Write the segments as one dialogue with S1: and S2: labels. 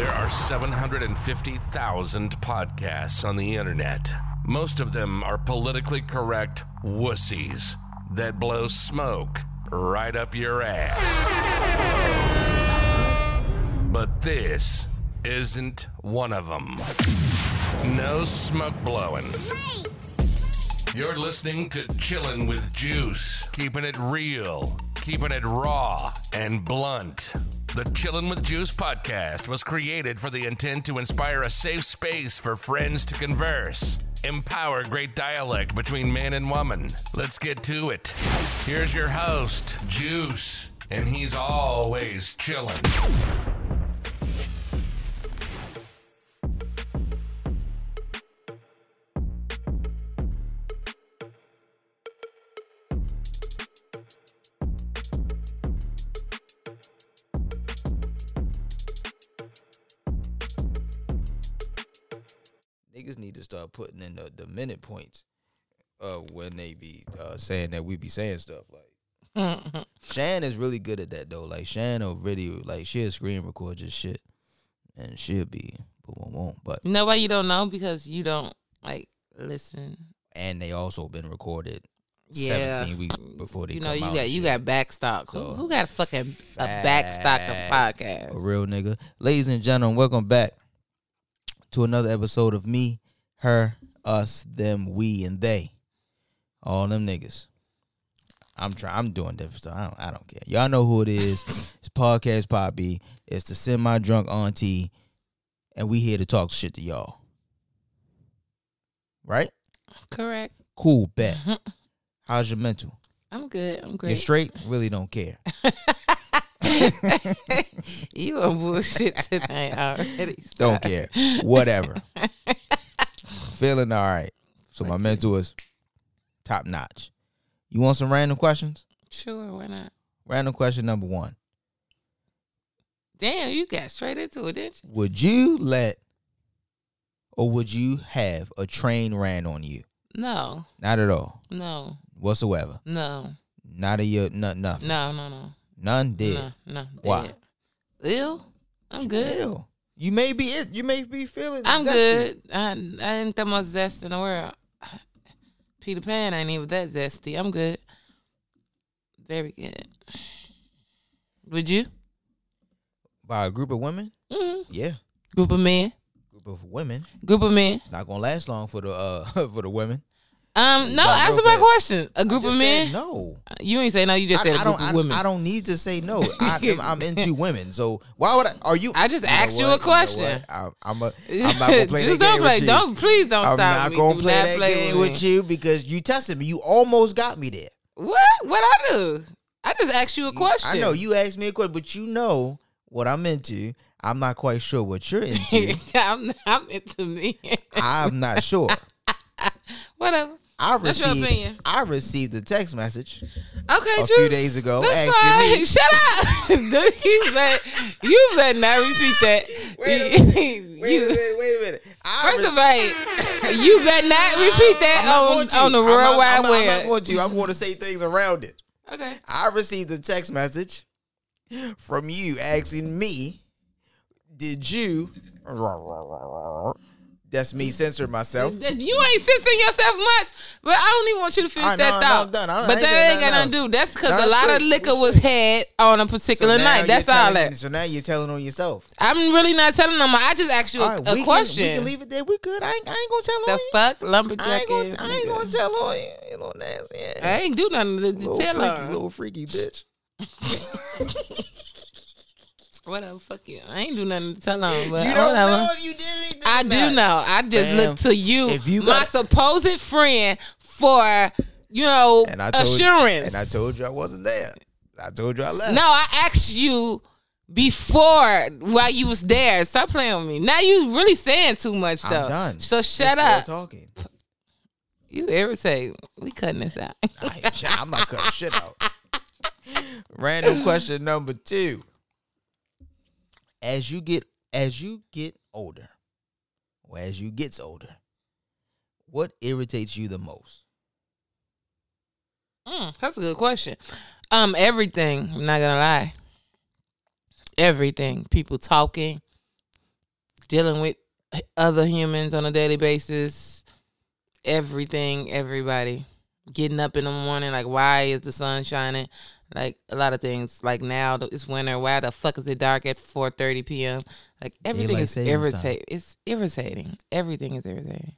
S1: There are 750,000 podcasts on the internet. Most of them are politically correct wussies that blow smoke right up your ass. But this isn't one of them. No smoke blowing. You're listening to Chillin' with Juice, keeping it real, keeping it raw and blunt. The Chillin' with Juice podcast was created for the intent to inspire a safe space for friends to converse, empower great dialect between man and woman. Let's get to it. Here's your host, Juice, and he's always chillin'.
S2: Niggas need to start putting in the, the minute points uh, when they be uh, saying that we be saying stuff like. Shan is really good at that though. Like Shan will really like she'll screen record just shit, and she'll be boom boom boom. But
S3: You know why you don't know? Because you don't like listen.
S2: and they also been recorded
S3: Yeah.
S2: seventeen weeks before they
S3: You know, you got you
S2: shit.
S3: got backstock.
S2: So,
S3: who, who got a fucking a backstock of podcast
S2: a
S3: podcast?
S2: real nigga. Ladies and gentlemen, welcome back to another episode of me, her, us, them, we, and they. All them niggas. I'm trying. I'm doing different stuff. I don't. I don't care. Y'all know who it is. it's podcast Poppy. It's the semi drunk auntie, and we here to talk shit to y'all. Right?
S3: Correct.
S2: Cool. Bet. Mm-hmm. How's your mental?
S3: I'm good. I'm great.
S2: You're straight. Really don't care.
S3: you on bullshit tonight already.
S2: Don't care. Whatever. Feeling all right. So my mentor is top notch. You want some random questions?
S3: Sure, why not?
S2: Random question number one.
S3: Damn, you got straight into it, didn't you?
S2: Would you let or would you have a train ran on you?
S3: No,
S2: Not at all.
S3: no,
S2: Whatsoever.
S3: no,
S2: Not a your not nothing.
S3: no, no, no.
S2: None did.
S3: No, no.
S2: Why?
S3: Ill? I'm good.
S2: Ew. You may be it. You may be feeling.
S3: I'm
S2: zesty.
S3: good. I, I ain't that much zest in the world. Peter Pan ain't even that zesty. I'm good. Very good. Would you?
S2: By a group of women.
S3: hmm
S2: Yeah.
S3: Group of men.
S2: Group of women.
S3: Group of men.
S2: It's not gonna last long for the uh for the women.
S3: Um, no, answer my question. A group of men.
S2: No.
S3: You ain't say no. You just
S2: I,
S3: said a
S2: I
S3: group
S2: don't.
S3: of
S2: I,
S3: women.
S2: I don't need to say no. I, I'm into women. So why would I? Are you?
S3: I just
S2: you
S3: asked you a question.
S2: know? I, I'm a. I'm not gonna play
S3: Just
S2: that
S3: don't
S2: game
S3: play.
S2: with you.
S3: Don't please don't stop
S2: I'm
S3: not
S2: gonna play
S3: not
S2: that
S3: play
S2: game
S3: with
S2: with you because you tested me. You almost got me there.
S3: What? What I do? I just asked you a question.
S2: I know you asked me a question, but you know what I'm into. I'm not quite sure what you're into.
S3: I'm, I'm into me.
S2: I'm not sure.
S3: Whatever.
S2: I
S3: That's your
S2: received.
S3: opinion.
S2: I received a text message.
S3: Okay,
S2: A few days ago,
S3: That's
S2: asking
S3: fine.
S2: me-
S3: Shut up. You bet. You better not repeat that.
S2: Wait a
S3: You-
S2: Wait a minute. Wait a minute. I
S3: First
S2: re-
S3: of all, you better not repeat
S2: I'm
S3: that on,
S2: to.
S3: on the
S2: I'm
S3: World
S2: not-
S3: Wide
S2: I'm not, I'm not going to. I'm going to say things around it.
S3: Okay.
S2: I received a text message from you asking me, "Did you?" That's me censoring myself.
S3: You ain't censoring yourself much, but I don't even want you to finish
S2: I
S3: that
S2: know,
S3: thought.
S2: I- I
S3: but that ain't got
S2: nothing
S3: nothing to do. That's because a lot of liquor was had on a particular
S2: now
S3: night. That's all that.
S2: So now you're telling on yourself.
S3: I'm really not telling them. I just asked you a,
S2: right,
S3: a question.
S2: Can, we can leave it there. We good. I ain't, I ain't gonna tell
S3: the
S2: on you.
S3: The fuck,
S2: I
S3: lumberjack
S2: ain't gonna. I ain't gonna tell on you. You little nasty. ass.
S3: I ain't do nothing to, to tell
S2: freaky,
S3: her.
S2: little freaky bitch.
S3: Whatever, fuck you. I ain't do nothing to tell her. But
S2: You don't
S3: whatever.
S2: know if you did anything.
S3: I
S2: about
S3: do
S2: it.
S3: know. I just
S2: Fam,
S3: look to you,
S2: if you
S3: my
S2: got-
S3: supposed friend, for you know
S2: And I told
S3: assurance.
S2: And I told you I wasn't there. I told you I left.
S3: No, I asked you before while you was there. Stop playing with me. Now you really saying too much though.
S2: I'm done.
S3: So
S2: You're
S3: shut up.
S2: Talking.
S3: You irritate. We cutting this out.
S2: I ain't shit- I'm not cutting shit out. Random question number two. As you get as you get older, or as you gets older, what irritates you the most?
S3: Mm, that's a good question. Um, everything. I'm not gonna lie. Everything. People talking. dealing with other humans on a daily basis. Everything, everybody. Getting up in the morning, like why is the sun shining? Like a lot of things. Like now it's winter. Why the fuck is it dark at four thirty p.m.? Like everything
S2: Daylight
S3: is irritating. It's irritating. Everything is irritating.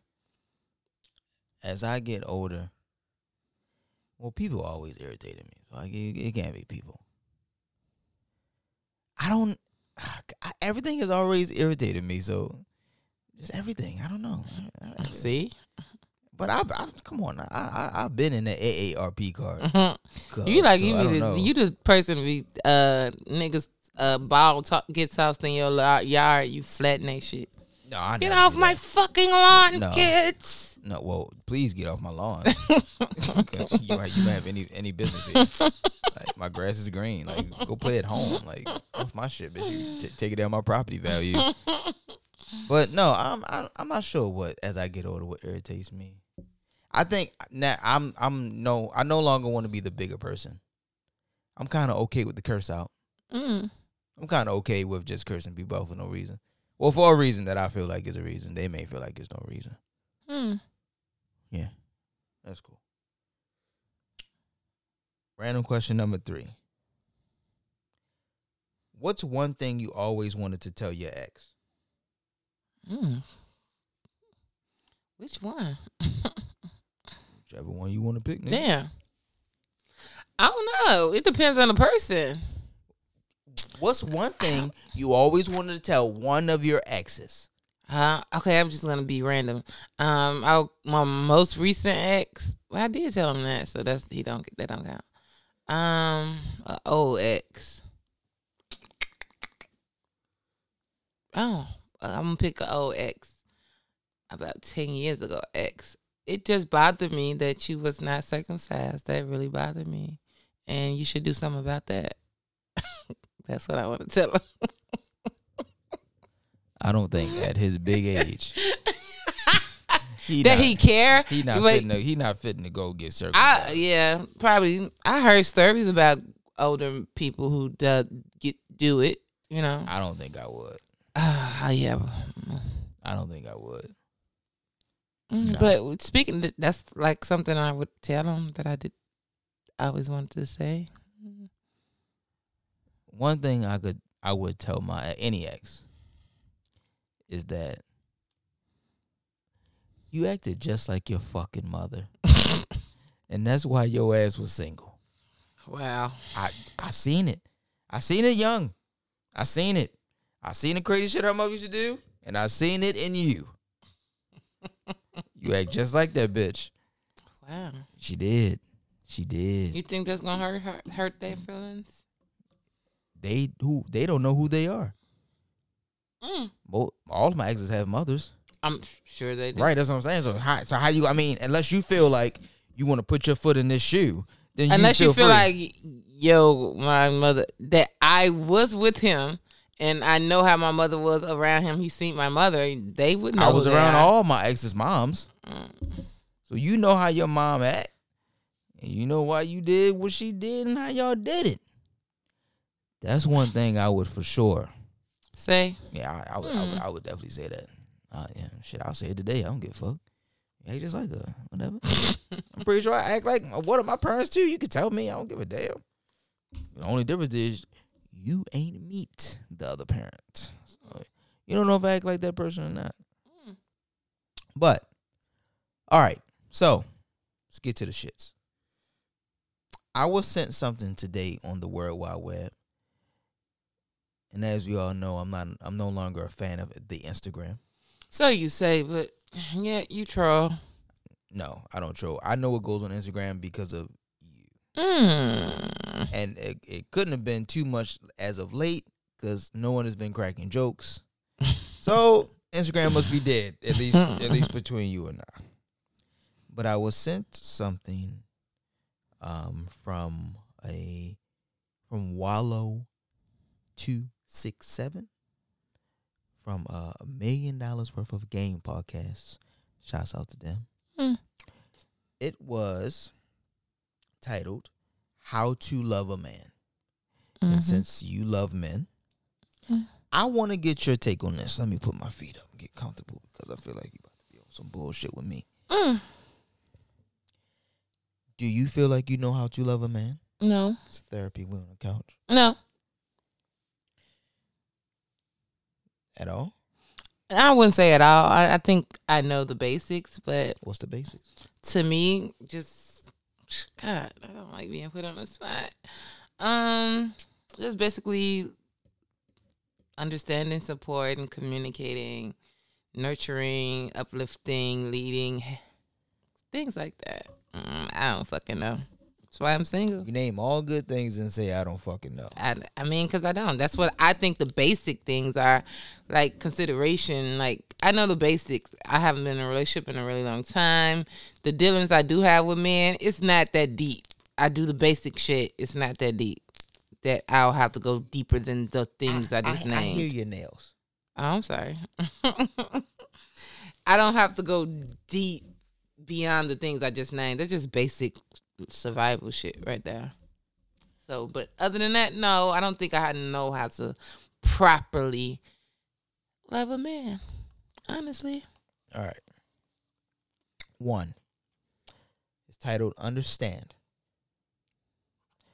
S2: As I get older, well, people always irritated me. So like, it, it can't be people. I don't. I, everything has always irritated me. So just everything. I don't know. I- I-
S3: See,
S2: But I, I come on. I, I I've been in the AARP card. club,
S3: you like
S2: so
S3: you
S2: I don't
S3: be
S2: know.
S3: the, you the person to be uh niggas uh ball to- gets tossed in your yard. You flatten that shit.
S2: no, I
S3: Get off my fucking lawn,
S2: No.
S3: kids.
S2: No, well, please get off my lawn. you might you might have any any business here. Like my grass is green. Like go play at home. Like off my shit, bitch. You t- take it down my property value. But no, I'm I'm I'm not sure what as I get older what irritates me. I think now I'm I'm no I no longer want to be the bigger person. I'm kind of okay with the curse out.
S3: Mm.
S2: I'm kind of okay with just cursing people out for no reason. Well, for a reason that I feel like is a reason. They may feel like it's no reason.
S3: Mm.
S2: Yeah, that's cool. Random question number three. What's one thing you always wanted to tell your ex?
S3: Mm. Which one?
S2: Whichever one you want to pick. nigga.
S3: Damn. I don't know. It depends on the person.
S2: What's one thing you always wanted to tell one of your exes?
S3: Uh, okay, I'm just gonna be random. Um, I my most recent ex. Well, I did tell him that, so that's he don't that don't count. Um, a old ex. Oh, I'm gonna pick an old ex. About ten years ago, ex. It just bothered me that you was not circumcised. That really bothered me, and you should do something about that. That's what I want to tell him.
S2: I don't think at his big age he
S3: that
S2: not,
S3: he care.
S2: he not
S3: But
S2: fitting to, he not fitting to go get circumcised.
S3: I yeah, probably. I heard stories about older people who do, get do it. You know.
S2: I don't think I would.
S3: Ah, yeah.
S2: I don't think I would.
S3: Mm,
S2: No.
S3: But speaking, th- that's like something I would tell them that I did. I always wanted to say.
S2: One thing I could I would tell my any ex is that you acted just like your fucking mother. and that's why your ass was single.
S3: Wow.
S2: I I seen it. I seen it young. I seen it. I seen the crazy shit her mother used to do, and I seen it in you. You act just like that bitch.
S3: Wow.
S2: She did. She did.
S3: You think that's gonna hurt hurt, hurt their feelings?
S2: They who they don't know who they are.
S3: Mm.
S2: Well, all of my exes have mothers.
S3: I'm sure they do.
S2: Right, that's what I'm saying. So how so how you I mean, unless you feel like you want to put your foot in this shoe, then
S3: Unless
S2: you
S3: you feel
S2: free.
S3: like, yo, my mother, that I was with him and I know how my mother was around him. He seen my mother. They would know.
S2: I was around
S3: are.
S2: all my exes' moms.
S3: Mm.
S2: So you know how your mom act. And you know why you did what she did and how y'all did it. That's one thing I would for sure.
S3: Say,
S2: Yeah, I, I, would, I, would, I would definitely say that. Uh, yeah, shit, I'll say it today. I don't give a fuck. Yeah, just like her. Whatever. I'm pretty sure I act like one of my parents too. You can tell me. I don't give a damn. The only difference is you ain't meet the other parent. So you don't know if I act like that person or not.
S3: Mm.
S2: But all right, so let's get to the shits. I was sent something today on the World Wide Web, and as we all know, I'm not. I'm no longer a fan of the Instagram.
S3: so you say, but yeah, you troll.
S2: No, I don't troll. I know what goes on Instagram because of
S3: Mm.
S2: and it, it couldn't have been too much as of late because no one has been cracking jokes. So Instagram must be dead at least at least between you and I. But I was sent something um from a from Wallow two six seven from uh, a million dollars worth of game podcasts. Shouts out to them.
S3: Hmm.
S2: It was titled "How to Love a Man." And
S3: Mhm.
S2: since you love men,
S3: Mm.
S2: I want to get your take on this. Let me put my feet up and get comfortable because I feel like you're about to be on some bullshit with me.
S3: Mm.
S2: Do you feel like you know how to love a man?
S3: No,
S2: It's therapy. We're on the couch
S3: no.
S2: at all.
S3: I wouldn't say at all. I, I think I know the basics, but
S2: What's the basics?
S3: to me, just God, I don't like being put on the spot. Um, just basically understanding, support, and communicating, nurturing, uplifting, leading, things like that. Mm, I don't fucking know. That's why I'm single.
S2: You name all good things and say I don't fucking know.
S3: I, I mean, because I don't. That's what I think the basic things are, like consideration. Like I know the basics. I haven't been in a relationship in a really long time. The dealings I do have with men, it's not that deep. I do the basic shit. It's not that deep. That I'll have to go deeper than the things I, just
S2: I,
S3: named.
S2: hear your nails.
S3: Oh, I'm sorry. I don't have to go deep beyond the things I just named. They're just basic survival shit right there. So, but other than that, no, I don't think I know how to properly love a man. Honestly.
S2: All right. One. It's titled Understand.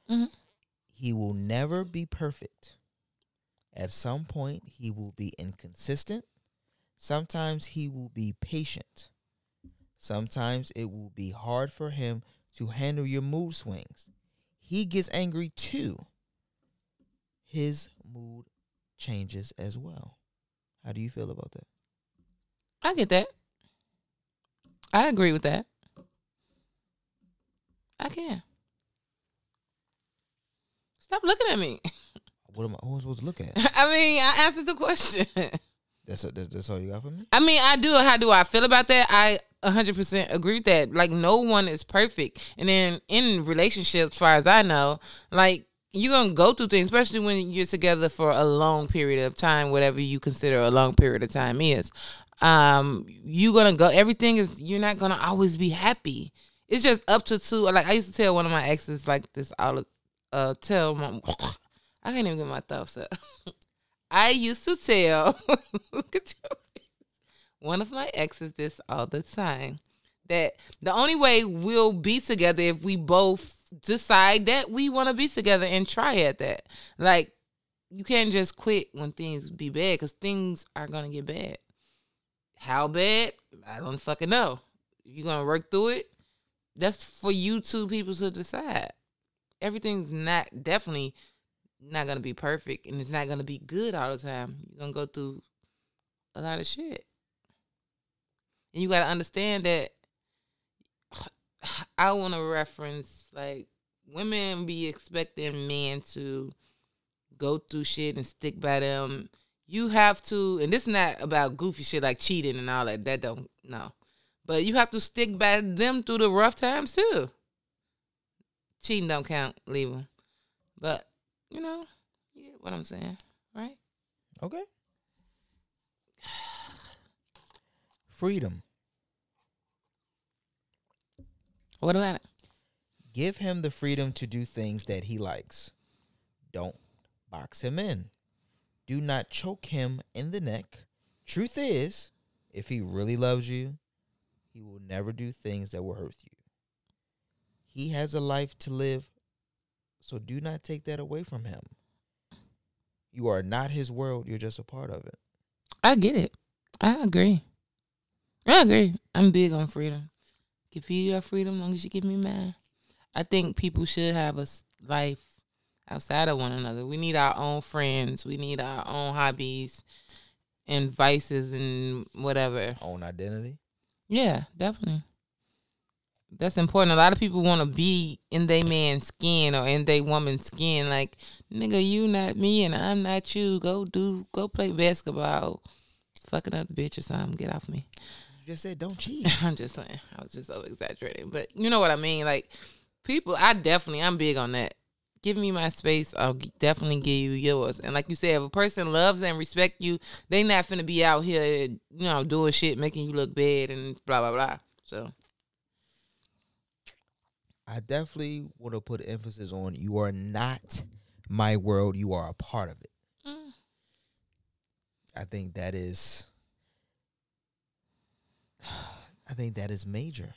S3: Mhm.
S2: He will never be perfect. At some point, he will be inconsistent. Sometimes he will be patient. Sometimes it will be hard for him to handle your mood swings. He gets angry too. His mood changes as well. How do you feel about that?
S3: I get that. I agree with that. I can. Stop looking at me.
S2: What am I, who am I supposed to look at?
S3: I mean, I answered the question.
S2: That's, that's that's all you got for me.
S3: I mean, I do. How do I feel about that? I 100% agree with that. Like, no one is perfect. And then in relationships, far as I know, like, you're going to go through things, especially when you're together for a long period of time, whatever you consider a long period of time is. Um, you're going to go, everything is, you're not going to always be happy. It's just up to two. Like, I used to tell one of my exes, like, this, all uh, tell my, I can't even get my thoughts up. I used to tell look at face. One of my exes this all the time that the only way we'll be together if we both decide that we want to be together and try at that. Like you can't just quit when things be bad because things are gonna get bad. How bad? I don't fucking know. You're gonna work through it. That's for you two people to decide. Everything's not definitely not gonna be perfect and it's not gonna be good all the time. You're gonna go through a lot of shit. And you gotta understand that I wanna reference like women be expecting men to go through shit and stick by them. You have to and this is not about goofy shit like cheating and all that. That don't no. But you have to stick by them through the rough times too. Cheating don't count, leave them. But you know, you get what I'm saying, right?
S2: Okay. Freedom.
S3: What about it?
S2: Give him the freedom to do things that he likes. Don't box him in. Do not choke him in the neck. Truth is, if he really loves you, he will never do things that will hurt you. He has a life to live, so do not take that away from him. You are not his world, you're just a part of it.
S3: I get it. I agree. I agree. I'm big on freedom. Give you your freedom, long as you give me mine. I think people should have a s- life outside of one another. We need our own friends. We need our own hobbies and vices and whatever.
S2: Own identity.
S3: Yeah, definitely. That's important. A lot of people want to be in they man's skin or in they woman's skin. Like, nigga, you not me and I'm not you. Go do, go play basketball. Fucking up the bitch or something. Get off me.
S2: Just said don't cheat.
S3: I'm just saying. I was just over exaggerating. But you know what I mean? Like, people, I definitely, I'm big on that. Give me my space. I'll definitely give you yours. And like you said, if a person loves and respect you, they not finna be out here, you know, doing shit, making you look bad and blah, blah, blah. So,
S2: I definitely want to put emphasis on you are not my world, you are a part of it.
S3: mm,
S2: I think that is I think that is major.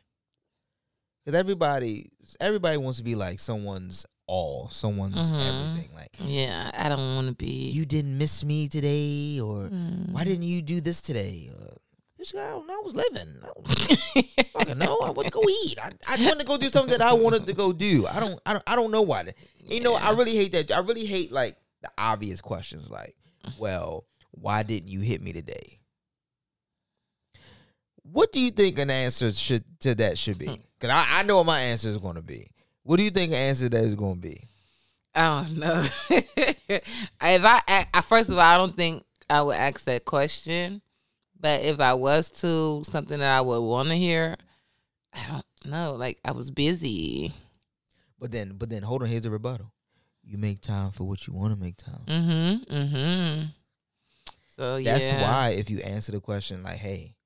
S2: Cuz everybody everybody wants to be like someone's all, someone's
S3: Mhm.
S2: everything. Like
S3: Yeah, I don't want to be.
S2: you didn't miss me today or
S3: Mm.
S2: why didn't you do this today? Bitch, I, don't know, I was living. I don't fucking know. I went to go eat. I, I went to go do something that I wanted to go do. I don't I don't I don't know why. You know, I really hate that. I really hate like the obvious questions like, well, why didn't you hit me today? What do you think an answer should to that should be? Cause I, I know what my answer is going to be. What do you think an answer to that is going to be?
S3: I don't know. if I first of all, I don't think I would ask that question. But if I was to, something that I would want to hear, I don't know. Like I was busy.
S2: But then, but then, hold on. Here's the rebuttal. You make time for what you want to make time.
S3: Mm-hmm. Mm-hmm. So yeah,
S2: That's why if you answer the question like, "Hey,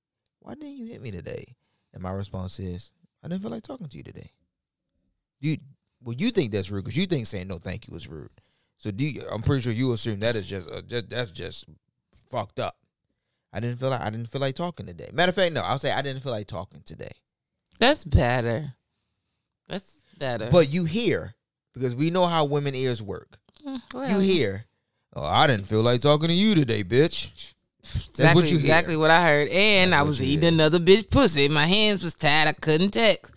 S2: why didn't you hit me today?" and my response is, "I didn't feel like talking to you today." You, well, you think that's rude because you think saying no, thank you is rude. So do you, I'm pretty sure you assume that is just, uh, just that's just fucked up. I didn't feel like I didn't feel like talking today. Matter of fact, no, I'll say I didn't feel like talking today.
S3: That's better. That's better.
S2: But you hear because we know how women ears work.
S3: Mm, well,
S2: You hear, "Oh, I didn't feel like talking to you today, bitch."
S3: Exactly,
S2: what
S3: exactly what I heard. And
S2: That's
S3: I was eating
S2: hear.
S3: another bitch pussy. My hands was tied. I couldn't text.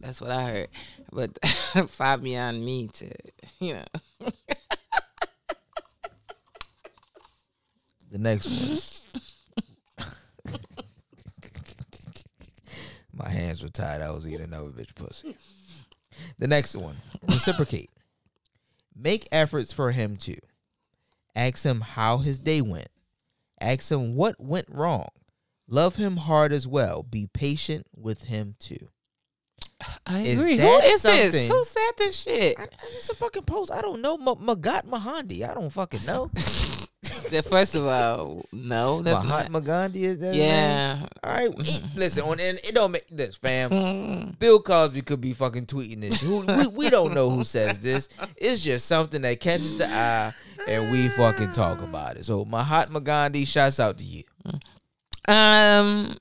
S3: That's what I heard. But far beyond me to, you know.
S2: The next one. My hands were tied. I was eating another bitch pussy. The next one. Reciprocate. Make efforts for him to. Ask him how his day went. Ask him what went wrong. Love him hard as well. Be patient with him too.
S3: I
S2: Is
S3: agree. Who is this? Who said this shit?
S2: I, it's a fucking post. I don't know. Magat Mahandi. I don't fucking know.
S3: First of all, no, that's
S2: Mahatma
S3: not.
S2: Gandhi is that?
S3: Yeah.
S2: All right. it- listen, on and it don't make this, fam.
S3: Mm.
S2: Bill Cosby could be fucking tweeting this. Who, we, we don't know who says this. It's just something that catches the eye and we fucking talk about it. So Mahatma Gandhi, shouts out to you.
S3: Um,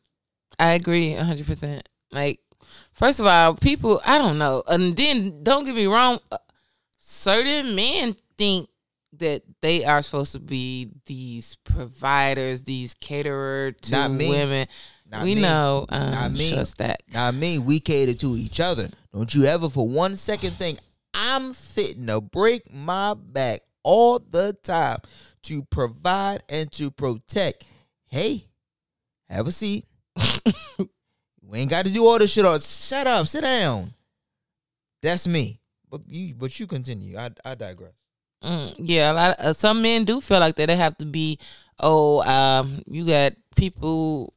S3: I agree hundred percent. Like, first of all, people, I don't know, and then don't get me wrong, uh, certain men think that they are supposed to be these providers, these caterer to
S2: Not me.
S3: women.
S2: Not
S3: we
S2: me.
S3: know, um,
S2: Not me.
S3: just that.
S2: Now I mean we cater to each other. Don't you ever for one second think I'm fitting to break my back all the time to provide and to protect. Hey, have a seat. we ain't got to do all this shit. All shut up, sit down. That's me. But you, but you continue. I, I digress.
S3: Mm, yeah, a lot. Of, uh, some men do feel like that. They have to be. Oh, um, you got people.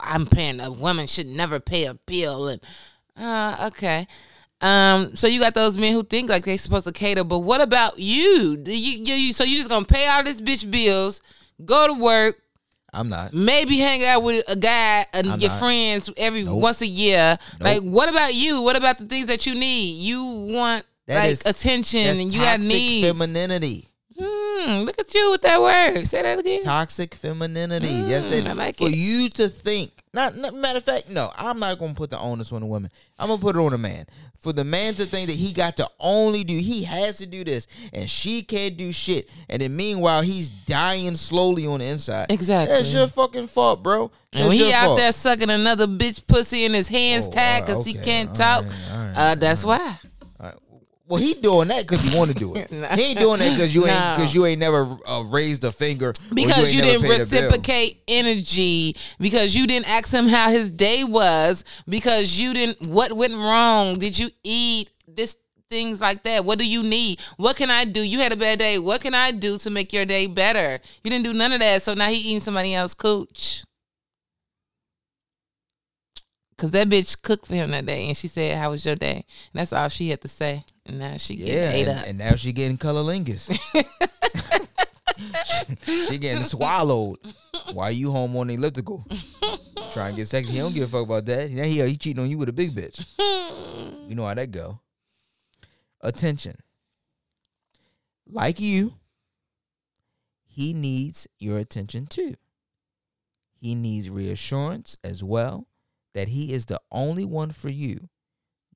S3: I'm paying. A woman should never pay a bill, and uh, okay. Um, so you got those men who think like they're supposed to cater, but what about you? Do you, you, you so you just gonna pay all this bitch bills, go to work,
S2: I'm not.
S3: maybe hang out with a guy and
S2: I'm
S3: your
S2: not.
S3: friends every
S2: Nope.
S3: once a year.
S2: Nope.
S3: Like, what about you? What about the things that you need? You want
S2: That
S3: like
S2: is-
S3: attention, and you got needs.
S2: femininity.
S3: Hmm, look at you with that word. Say that again.
S2: Toxic femininity. yes, they
S3: Mm, I like
S2: for
S3: it.
S2: you to think. Not, not matter of fact, no. I'm not gonna put the onus on the woman. I'm gonna put it on the man. For the man to think that he got to only do, he has to do this, and she can't do shit. And then meanwhile, he's dying slowly on the inside.
S3: Exactly.
S2: That's your fucking fault, bro. That's
S3: And when he out
S2: fault.
S3: there sucking another bitch pussy in his hands
S2: Oh,
S3: tied because
S2: okay,
S3: he can't
S2: all
S3: talk,
S2: right, all right,
S3: uh, that's why.
S2: Well, he doing that because he want to do it.
S3: Nah.
S2: He ain't doing that because you ain't
S3: No.
S2: because you ain't never uh, raised a finger
S3: Because you,
S2: never
S3: didn't
S2: paid a bill.
S3: reciprocate energy, because you didn't ask him how his day was, because you didn't what went wrong. Did you eat this things like that? What do you need? What can I do? You had a bad day. What can I do to make your day better? You didn't do none of that, so now he eating somebody else cooch. Cause that bitch cooked for him that day, and she said, "How was your day?" And that's all she had to say. And now she getting
S2: Yeah,
S3: ate
S2: and,
S3: up.
S2: and now she getting colorlingus. she, she getting swallowed. Why you home on the elliptical? Trying to get sexy. He don't give a fuck about that. Now he, he cheating on you with a big bitch. You know how that go. Attention. Like you, he needs your attention too. He needs reassurance as well that he is the only one for you.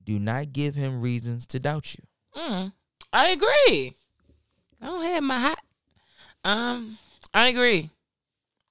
S2: Do not give him reasons to doubt you.
S3: Mm, I agree. I don't have my hot. Um, I agree.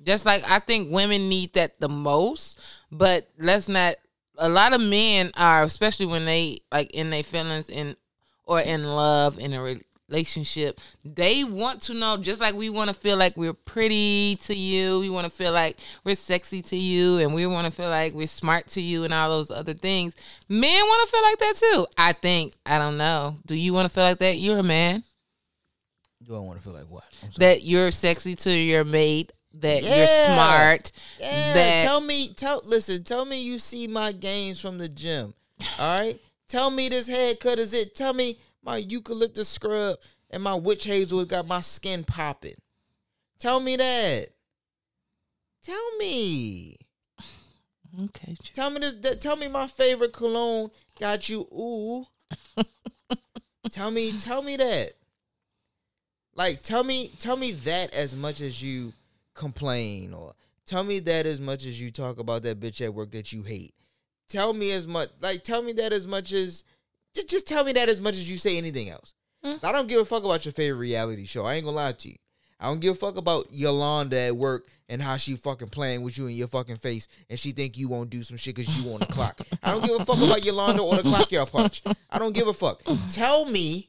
S3: Just like I think women need that the most, but let's not. A lot of men are, especially when they like in their feelings in or in love in a relationship, they want to know. Just like we want to feel like we're pretty to you, we want to feel like we're sexy to you, and we want to feel like we're smart to you, and all those other things. Men want to feel like that too. I think. I don't know. Do you want to feel like that? You're a man
S2: Do I want to feel like what?
S3: That you're sexy to your mate, that you're smart,
S2: Yeah,
S3: that
S2: tell me, tell listen, tell me you see my gains from the gym. All right? tell me this haircut is it. Tell me my eucalyptus scrub and my witch hazel got my skin popping. Tell me that. Tell me.
S3: okay.
S2: Tell me this that, tell me my favorite cologne got you ooh. tell me tell me that. Like tell me tell me that as much as you complain or tell me that as much as you talk about that bitch at work that you hate. Tell me as much like tell me that as much as just, just tell me that as much as you say anything else.
S3: Mm.
S2: I don't give a fuck about your favorite reality show. I ain't gonna lie to you. I don't give a fuck about Yolanda at work and how she fucking playing with you in your fucking face and she think you won't do some shit because you on the clock. I don't give a fuck about Yolanda or the clock y'all punch. I don't give a fuck. Tell me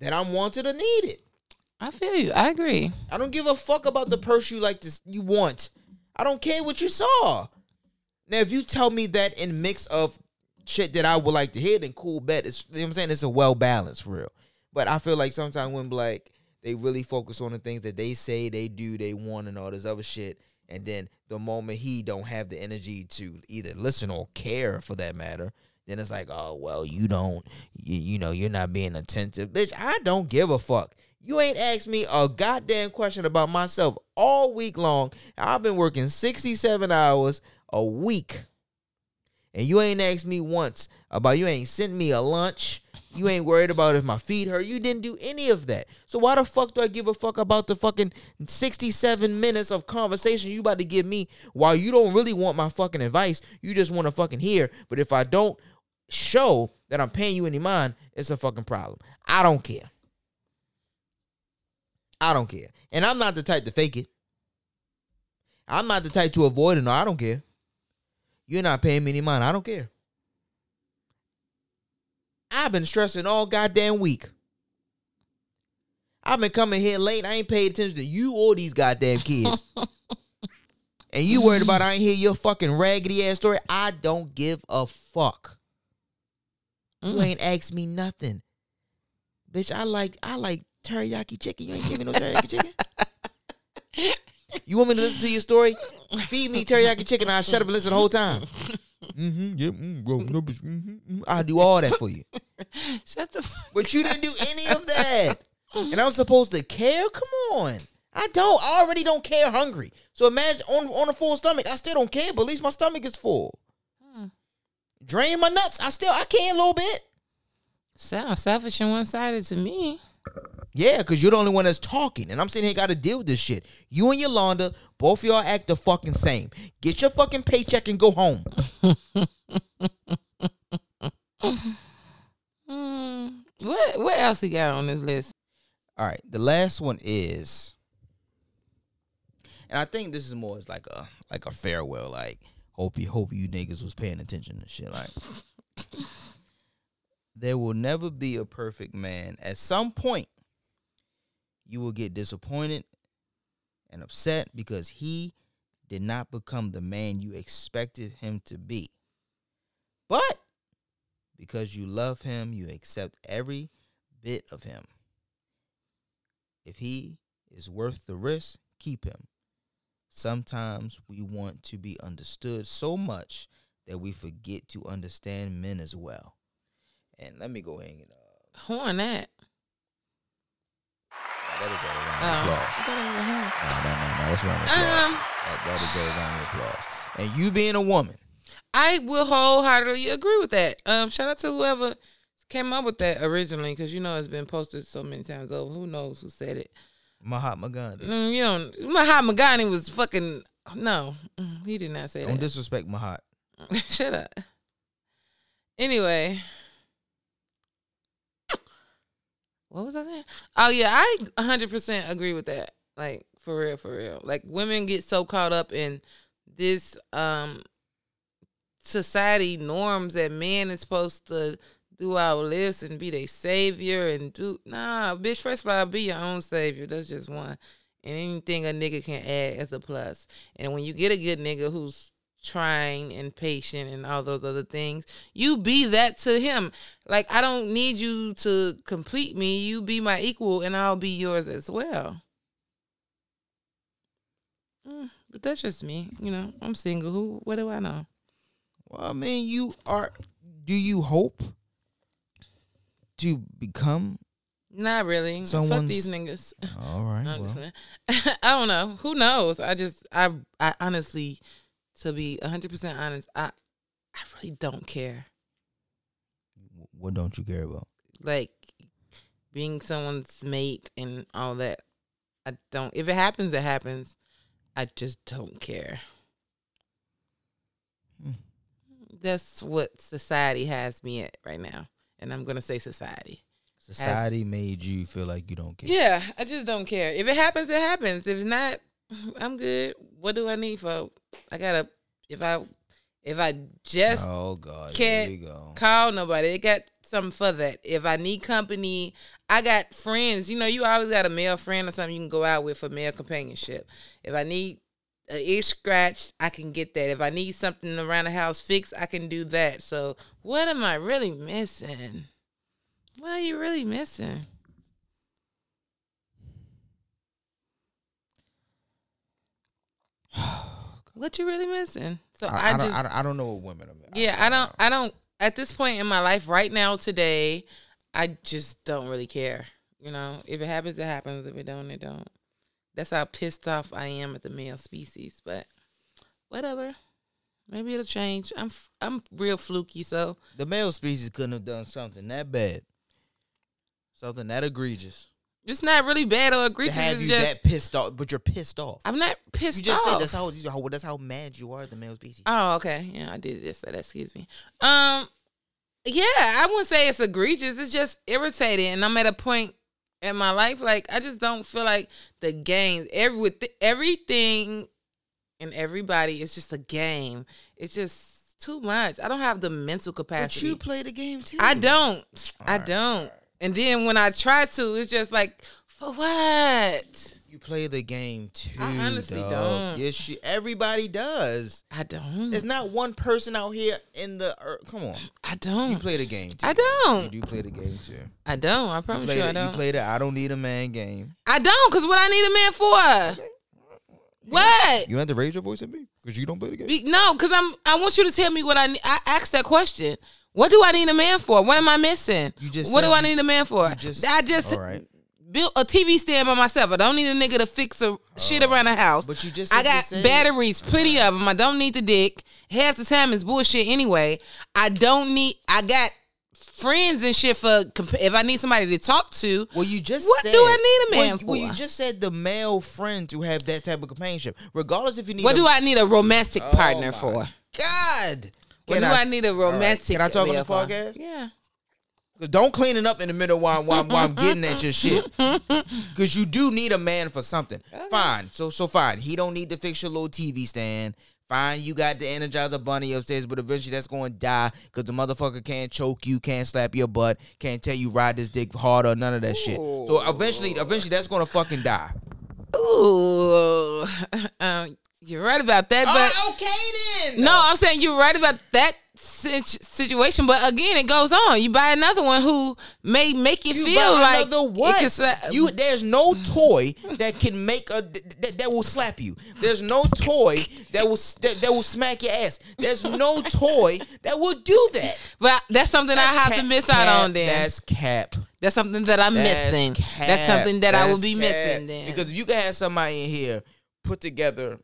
S2: that I'm wanted or needed.
S3: I feel you. I agree.
S2: I don't give a fuck about the purse you like to you want. I don't care what you saw. Now, if you tell me that in mix of shit that I would like to hear, then cool bet. It's you know what I'm saying it's a well balanced real. But I feel like sometimes when like they really focus on the things that they say they do, they want, and all this other shit, and then the moment he don't have the energy to either listen or care for that matter, then it's like, oh well, you don't, you, you know, you're not being attentive, bitch. I don't give a fuck. You ain't asked me a goddamn question about myself all week long. I've been working 67 hours a week. And you ain't asked me once about you ain't sent me a lunch. You ain't worried about if my feet hurt. You didn't do any of that. So why the fuck do I give a fuck about the fucking 67 minutes of conversation you about to give me while you don't really want my fucking advice? You just want to fucking hear. But if I don't show that I'm paying you any mind, it's a fucking problem. I don't care. I don't care. And I'm not the type to fake it. I'm not the type to avoid it. No, I don't care. You're not paying me any mind. I don't care. I've been stressing all goddamn week. I've been coming here late. I ain't paid attention to you or these goddamn kids. and you worried about I ain't hear your fucking raggedy ass story. I don't give a fuck. You
S3: Mm.
S2: ain't asked me nothing. Bitch, I like I like teriyaki chicken. You ain't give me no teriyaki chicken. You want me to listen to your story? Feed me teriyaki chicken. I'll shut up and listen the whole time. Mm-hmm. Yeah. Mm, bro, no, bitch. Mm-hmm, mm. I'll do all that for you.
S3: Shut the fuck.
S2: But you didn't do any of that. And I'm supposed to care? Come on. I don't. I already don't care hungry. So imagine on on a full stomach, I still don't care, but at least my stomach is full.
S3: Hmm.
S2: Drain my nuts. I still I can a little bit.
S3: Sounds selfish and one sided to me.
S2: Yeah, because you're the only one that's talking. And I'm sitting here got to deal with this shit. You and Yolanda, both of y'all act the fucking same. Get your fucking paycheck and go home.
S3: Mm. What what else he got on this list?
S2: All right, the last one is, and I think this is more as like a like a farewell. Like hope you hope you niggas was paying attention and shit. Like there will never be a perfect man. At some point, you will get disappointed and upset because he did not become the man you expected him to be. But because you love him, you accept every bit of him. If he is worth the risk, keep him. Sometimes we want to be understood so much that we forget to understand men as well. And let me go ahead and uh,
S3: Who on that?
S2: That is a round
S3: Oh,
S2: of
S3: I
S2: applause.
S3: thought it was a.
S2: No, no, no, no, that's a round of applause.
S3: Um,
S2: that, that is a round of applause. And you being a woman,
S3: I will wholeheartedly agree with that. Um, shout out to whoever came up with that originally? Because you know it's been posted so many times over. Who knows who said it?
S2: Mahatma Gandhi.
S3: Mm, you know, Mahatma Gandhi was fucking no. Mm, He did not say that.
S2: Don't disrespect Mahat.
S3: Shut up. Anyway. What was I saying? Oh yeah, I 100% agree with that. Like for real, for real. Like women get so caught up in this um society norms that man is supposed to do our list and be their savior and do nah, bitch. First of all, be your own savior. That's just one. And anything a nigga can add is a plus. And when you get a good nigga who's trying and patient and all those other things, you be that to him. Like I don't need you to complete me. You be my equal, and I'll be yours as well. Mm, but that's just me. You know, I'm single. Who? What do I know?
S2: Well, I mean, you are. Do you hope to become?
S3: Not really. Fuck these niggas.
S2: All right.
S3: No, I'm just
S2: Well.
S3: I don't know. Who knows? I just I I honestly, to be hundred percent honest, I I really don't care.
S2: what don't you care about?
S3: Like being someone's mate and all that. I don't. If it happens, it happens. I just don't care.
S2: Hmm.
S3: That's what society has me at right now, and I'm gonna say society.
S2: Society made you feel like you don't care.
S3: Yeah, I just don't care. If it happens, it happens. If it's not, I'm good. What do I need for? I gotta. If I, if I just
S2: oh God,
S3: can't
S2: go.
S3: call nobody, I got something for that. If I need company, I got friends. You know, you always got a male friend or something you can go out with for male companionship. If I need a itch scratched, I can get that. If I need something around the house fixed, I can do that. So, what am I really missing? What are you really missing? What you really missing? So
S2: I,
S3: I,
S2: I,
S3: just
S2: I, don't, I don't know what women are.
S3: yeah, I don't I don't at this point in my life right now today, I just don't really care. You know, if it happens, it happens. If it don't, it don't. That's how pissed off I am at the male species. But whatever, maybe it'll change. I'm I'm real fluky, so
S2: The male species couldn't have done something that bad, something that egregious
S3: it's not really bad or
S2: to
S3: egregious.
S2: have
S3: It's
S2: you
S3: just
S2: that pissed off. But you're pissed off.
S3: I'm not pissed
S2: You just
S3: off.
S2: said that's how, how that's how mad you are at the male species.
S3: Oh, okay. Yeah, I did just say that. Excuse me. Um, yeah, I wouldn't say it's egregious. It's just irritating, and I'm at a point in my life like I just don't feel like the games every everything and everybody is just a game. It's just too much. I don't have the mental
S2: but
S3: capacity.
S2: you play the game too.
S3: I don't. I
S2: Alright,
S3: don't. And then when I try to, it's just like for what?
S2: You play the game too.
S3: I honestly
S2: dog.
S3: don't.
S2: Yes, you, everybody does.
S3: I don't.
S2: There's not one person out here in the earth. Come on,
S3: I don't.
S2: you play the game too.
S3: I don't.
S2: You do play the game too.
S3: I don't. I
S2: You
S3: promise
S2: play,
S3: you,
S2: the,
S3: I don't.
S2: you play the I don't need a man game.
S3: I don't, cause what I need a man for? What?
S2: You have to raise your voice at me because you don't play the game.
S3: Be- no, cause I'm. I want you to tell me what I need. I asked that question. What do I need a man for? What am I missing?
S2: You just
S3: what do I need a man for?
S2: just-
S3: I just
S2: all right.
S3: built a TV stand by myself. I don't need a nigga to fix a shit around the house.
S2: But you just
S3: I got
S2: the
S3: batteries, plenty of them. I don't need the dick. Half the time is bullshit anyway. I don't need. I got friends and shit for if I need somebody to talk to.
S2: Well, you just
S3: What
S2: said,
S3: do I need a man
S2: well,
S3: for?
S2: Well, you just said the male friend to have that type of companionship, regardless if you need.
S3: What
S2: a,
S3: do I need a romantic
S2: Oh
S3: partner
S2: my
S3: for?
S2: God. Can
S3: do I
S2: s-
S3: need a
S2: All right.
S3: romantic?
S2: Can I talk on the podcast?
S3: Yeah.
S2: 'Cause Don't clean it up in the middle while, while, while I'm getting at your shit. Because you do need a man for something. Fine. So so fine. He don't need to fix your little TV stand. Fine, you got the Energizer Bunny upstairs, but eventually that's going to die because the motherfucker can't choke you, can't slap your butt, can't tell you ride this dick harder, none of that shit. So eventually, eventually that's going to fucking die.
S3: Ooh. um, you're right about that, oh, but
S2: oh, okay then.
S3: no, I'm saying you're right about that situation. But again, it goes on. You buy another one who may make you,
S2: You
S3: feel like
S2: another what?
S3: can sla-
S2: you there's no toy that can make a that, that will slap you. There's no toy that will that, that will smack your ass. There's no toy that will do that.
S3: But that's something I
S2: That's
S3: have to miss out
S2: cap-
S3: on. Then
S2: That's cap.
S3: that's something that I'm
S2: That's
S3: missing.
S2: cap.
S3: That's something that I will be
S2: cap.
S3: missing. Then
S2: because if you can have somebody in here put together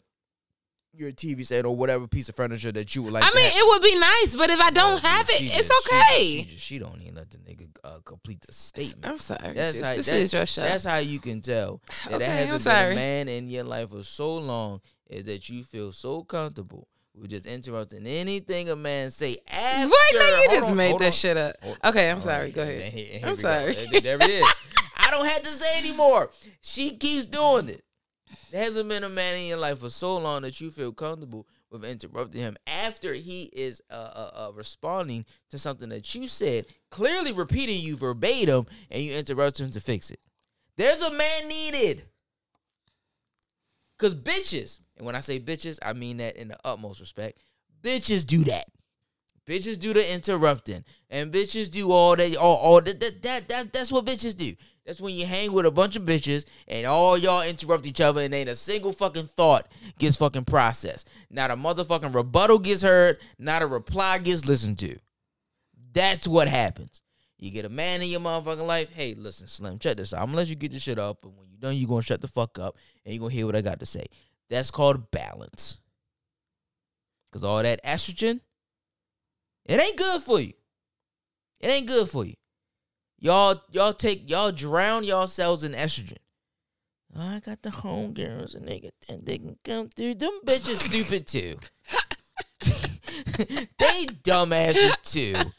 S2: your TV set or whatever piece of furniture that you would like.
S3: I mean,
S2: have.
S3: it would be nice, but if I don't
S2: Oh,
S3: have it,
S2: she
S3: it's
S2: just- she-
S3: okay.
S2: She, just- she don't even let the nigga uh, complete the statement.
S3: I'm sorry.
S2: That's how,
S3: this
S2: that-
S3: is your show.
S2: That's how you can tell that
S3: Okay,
S2: there
S3: I'm
S2: hasn't been a man in your life for so long is that you feel so comfortable with just interrupting anything a man say after.
S3: What? No, you
S2: Hold
S3: just
S2: on,
S3: made that
S2: on.
S3: shit up.
S2: Hold-
S3: Okay, I'm sorry.
S2: right,
S3: Go ahead.
S2: here- here
S3: I'm
S2: we go.
S3: sorry.
S2: There, there it is. I don't have to say anymore. She keeps doing it. There hasn't been a man in your life for so long that you feel comfortable with interrupting him after he is uh, uh, uh, responding to something that you said, clearly repeating you verbatim, and you interrupt him to fix it. There's a man needed. Cause bitches, and when I say bitches, I mean that in the utmost respect. Bitches do that. Bitches do the interrupting, and bitches do all that. All, all that, that, that, that. That's what bitches do. That's when you hang with a bunch of bitches, and all y'all interrupt each other, and ain't a single fucking thought gets fucking processed. Not a motherfucking rebuttal gets heard. Not a reply gets listened to. That's what happens. You get a man in your motherfucking life. Hey, listen, Slim, check this out. I'm gonna let you get your shit up, and when you're done, you're gonna shut the fuck up, and you're gonna hear what I got to say. That's called balance. Cause all that estrogen, it ain't good for you. It ain't good for you. Y'all, y'all take y'all drown yourselves in estrogen. Oh, I got the homegirls and they, and they can come through. Them bitches stupid too. they dumbasses too.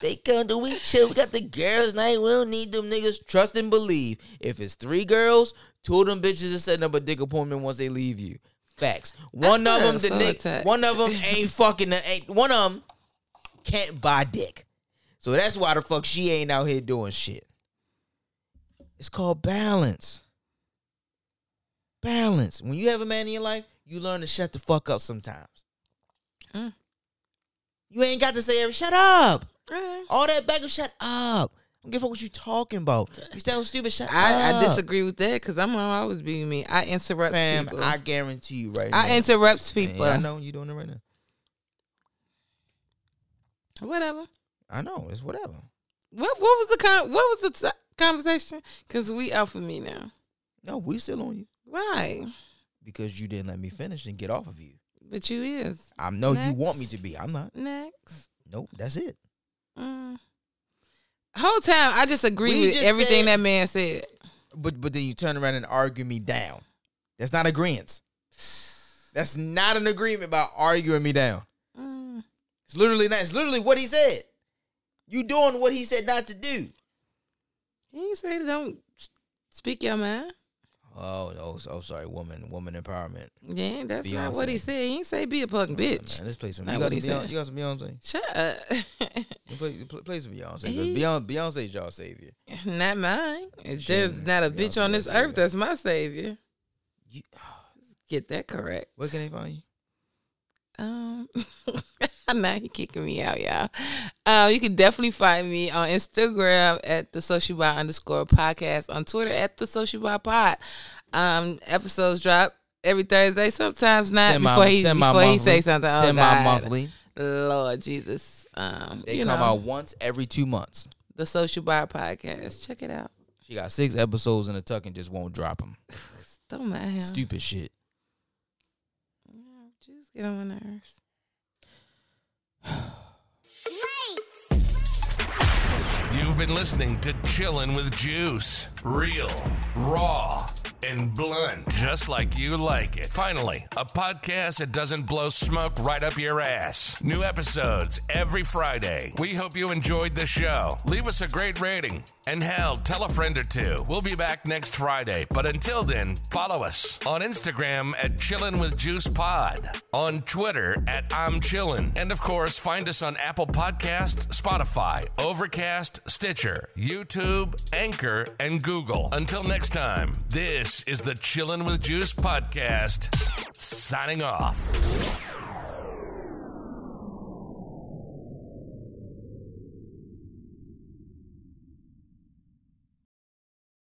S2: They come to we chill. We got the girls' night. We don't need them niggas. Trust and believe. If it's three girls, two of them bitches are setting up a dick appointment once they leave you. Facts. One of them, the
S3: so
S2: nick, one of them ain't fucking. The, ain't one of them can't buy dick. So that's why the fuck she ain't out here doing shit. It's called balance. Balance. When you have a man in your life, you learn to shut the fuck up sometimes.
S3: Mm.
S2: You ain't got to say every shut up.
S3: Mm.
S2: All that back of shut up. I don't give a fuck what you talking about. You sound stupid. Shut
S3: I,
S2: up.
S3: I disagree with that because I'm gonna always be me. I interrupt
S2: Fam,
S3: people.
S2: I guarantee you right now.
S3: I interrupt
S2: Man,
S3: people.
S2: I know you doing it right now.
S3: Whatever.
S2: I know it's whatever.
S3: What What was the con- What was the t- conversation? Because we out for me now.
S2: No, we still on you
S3: Why?
S2: because you didn't let me finish and get off of you.
S3: But you is
S2: I know you want me to be. I'm not.
S3: next.
S2: Nope, that's it.
S3: Mm. Whole time I just agree
S2: We
S3: with
S2: just
S3: everything
S2: said-
S3: that man said.
S2: But but then you turn around and argue me down. That's not agreement. That's not an agreement about arguing me down.
S3: Mm.
S2: It's literally not. It's literally what he said. You doing what he said not to do.
S3: He ain't say don't speak your mind.
S2: Oh no! So, oh, sorry, woman, woman empowerment.
S3: Yeah, that's not what he said. He ain't say be a fucking bitch.
S2: Man, let's play some.
S3: Not
S2: You got some, Beyonce, you got some Beyonce.
S3: Shut up.
S2: Play, play, some Beyonce.
S3: He-
S2: Beyonce, Beyonce's y'all savior.
S3: not mine. If
S2: She
S3: There's not a
S2: Beyonce,
S3: bitch on this earth that's my savior.
S2: You,
S3: Get that correct.
S2: where can they find you?
S3: Um, now he kicking me out, y'all. Um, you can definitely find me on Instagram at the social by underscore podcast, on Twitter at the social by pod. Um, episodes drop every Thursday, sometimes not
S2: Semi-
S3: before he before he say something. Oh,
S2: Semi monthly.
S3: Lord Jesus. Um,
S2: They
S3: you
S2: come
S3: know,
S2: out once every two months.
S3: the social by podcast. Check it out.
S2: She got six episodes in the tuck and just won't drop them.
S3: Don't mind him.
S2: Stupid shit.
S3: Yeah, just get on my nerves.
S1: You've been listening to Chillin' with Juice. Real, raw, and blunt, just like you like it. Finally, a podcast that doesn't blow smoke right up your ass. New episodes every Friday. We hope you enjoyed the show. Leave us a great rating. And hell, tell a friend or two. We'll be back next Friday. But until then, follow us on Instagram at Chillin' with Juice Pod, on Twitter at I'm Chillin', and of course, find us on Apple Podcast, Spotify, Overcast, Stitcher, YouTube, Anchor, and Google. Until next time, this is the Chillin' with Juice podcast. Signing off.